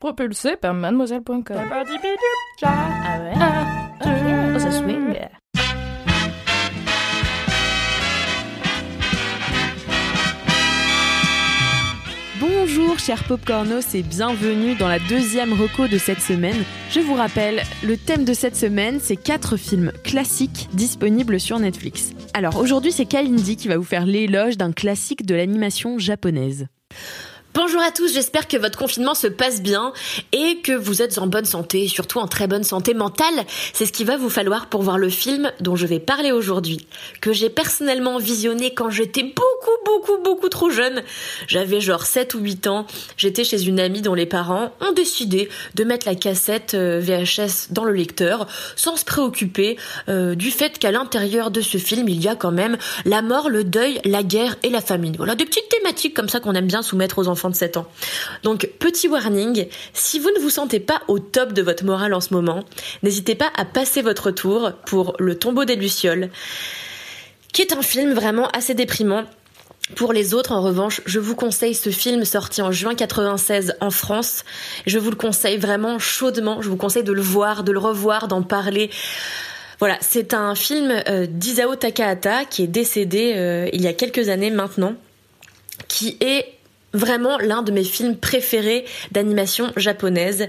Propulsé par mademoiselle.com. Ah ouais? Ah, oh, ça swing. Bonjour chers popcornos et bienvenue dans la deuxième reco de cette semaine. Je vous rappelle, le thème de cette semaine, c'est quatre films classiques disponibles sur Netflix. Alors aujourd'hui, c'est Kalindi qui va vous faire l'éloge d'un classique de l'animation japonaise. Bonjour à tous, j'espère que votre confinement se passe bien et que vous êtes en bonne santé, surtout en très bonne santé mentale. C'est ce qu'il va vous falloir pour voir le film dont je vais parler aujourd'hui, que j'ai personnellement visionné quand j'étais beaucoup, beaucoup, beaucoup trop jeune. J'avais genre 7 ou 8 ans, j'étais chez une amie dont les parents ont décidé de mettre la cassette euh, VHS dans le lecteur sans se préoccuper euh, du fait qu'à l'intérieur de ce film, il y a quand même la mort, le deuil, la guerre et la famine. Voilà, des petites thématiques comme ça qu'on aime bien soumettre aux enfants de 7 ans. Donc, petit warning, si vous ne vous sentez pas au top de votre morale en ce moment, n'hésitez pas à passer votre tour pour Le tombeau des Lucioles, qui est un film vraiment assez déprimant. Pour les autres, en revanche, je vous conseille ce film sorti en juin 96 en France. Je vous le conseille vraiment chaudement. Je vous conseille de le voir, de le revoir, d'en parler. Voilà, c'est un film euh, d'Isao Takahata qui est décédé euh, il y a quelques années maintenant, qui est vraiment l'un de mes films préférés d'animation japonaise.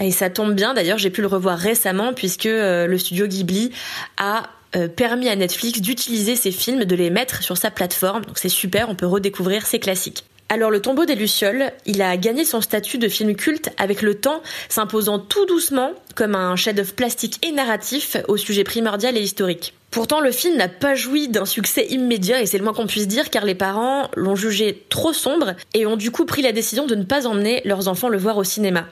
Et ça tombe bien, d'ailleurs, j'ai pu le revoir récemment puisque euh, le studio Ghibli a euh, permis à Netflix d'utiliser ces films, de les mettre sur sa plateforme. Donc c'est super, on peut redécouvrir ces classiques. Alors le tombeau des Lucioles, il a gagné son statut de film culte avec le temps, s'imposant tout doucement comme un chef-d'œuvre plastique et narratif au sujet primordial et historique. Pourtant, le film n'a pas joui d'un succès immédiat, et c'est le moins qu'on puisse dire, car les parents l'ont jugé trop sombre et ont du coup pris la décision de ne pas emmener leurs enfants le voir au cinéma.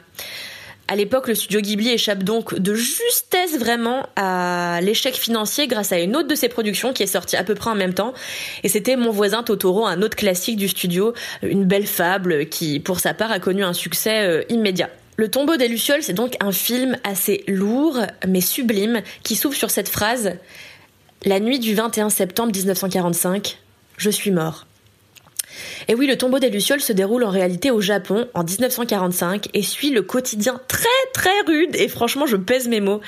À l'époque, le studio Ghibli échappe donc de justesse vraiment à l'échec financier grâce à une autre de ses productions qui est sortie à peu près en même temps. Et c'était Mon voisin Totoro, un autre classique du studio, une belle fable qui, pour sa part, a connu un succès euh, immédiat. Le tombeau des Lucioles, c'est donc un film assez lourd, mais sublime, qui s'ouvre sur cette phrase La nuit du 21 septembre 1945, je suis mort. Et oui, le tombeau des Lucioles se déroule en réalité au Japon en 1945 et suit le quotidien très très rude, et franchement je pèse mes mots,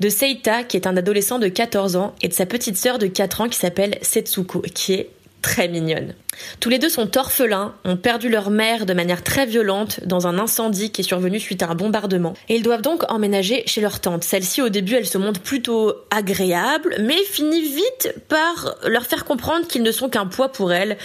de Seita qui est un adolescent de 14 ans et de sa petite sœur de 4 ans qui s'appelle Setsuko, qui est très mignonne. Tous les deux sont orphelins, ont perdu leur mère de manière très violente dans un incendie qui est survenu suite à un bombardement. Et ils doivent donc emménager chez leur tante. Celle-ci, au début, elle se montre plutôt agréable, mais finit vite par leur faire comprendre qu'ils ne sont qu'un poids pour elle.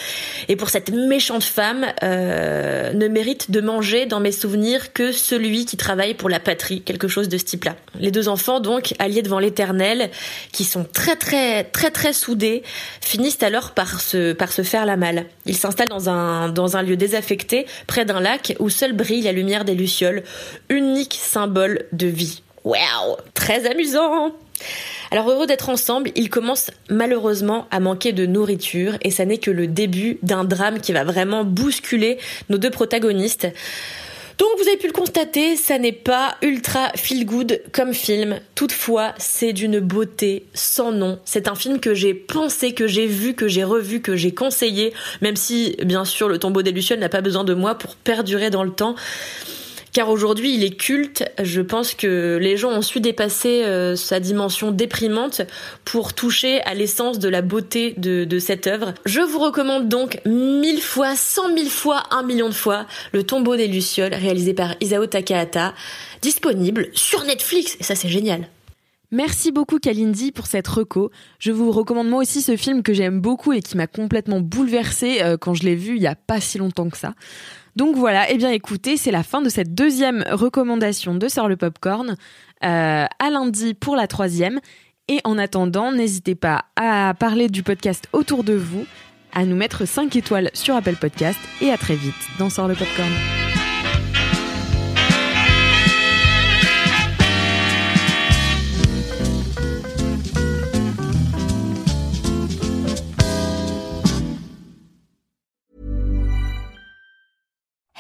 Et pour cette méchante femme, euh, ne mérite de manger dans mes souvenirs que celui qui travaille pour la patrie, quelque chose de ce type-là. Les deux enfants, donc, alliés devant l'éternel, qui sont très très très très soudés, finissent alors par se, par se faire la malle. Il s'installe dans un, dans un lieu désaffecté, près d'un lac où seule brille la lumière des lucioles, unique symbole de vie. Waouh Très amusant alors heureux d'être ensemble, ils commencent malheureusement à manquer de nourriture et ça n'est que le début d'un drame qui va vraiment bousculer nos deux protagonistes. Donc vous avez pu le constater, ça n'est pas ultra feel good comme film. Toutefois, c'est d'une beauté sans nom. C'est un film que j'ai pensé, que j'ai vu, que j'ai revu, que j'ai conseillé, même si bien sûr le tombeau des Lucioles n'a pas besoin de moi pour perdurer dans le temps car aujourd'hui il est culte. Je pense que les gens ont su dépasser euh, sa dimension déprimante pour toucher à l'essence de la beauté de, cette œuvre. Je vous recommande donc mille fois, cent mille fois, un million de fois Le tombeau des Lucioles, réalisé par Isao Takahata, disponible sur Netflix, et ça c'est génial. Merci beaucoup Kalindi pour cette reco. Je vous recommande moi aussi ce film que j'aime beaucoup et qui m'a complètement bouleversée euh, quand je l'ai vu il y a pas si longtemps que ça. Donc voilà, eh bien écoutez, c'est la fin de cette deuxième recommandation de Sœur le Popcorn. Euh, à lundi pour la troisième. Et en attendant, n'hésitez pas à parler du podcast autour de vous, à nous mettre 5 étoiles sur Apple Podcast et à très vite dans Sort le Popcorn.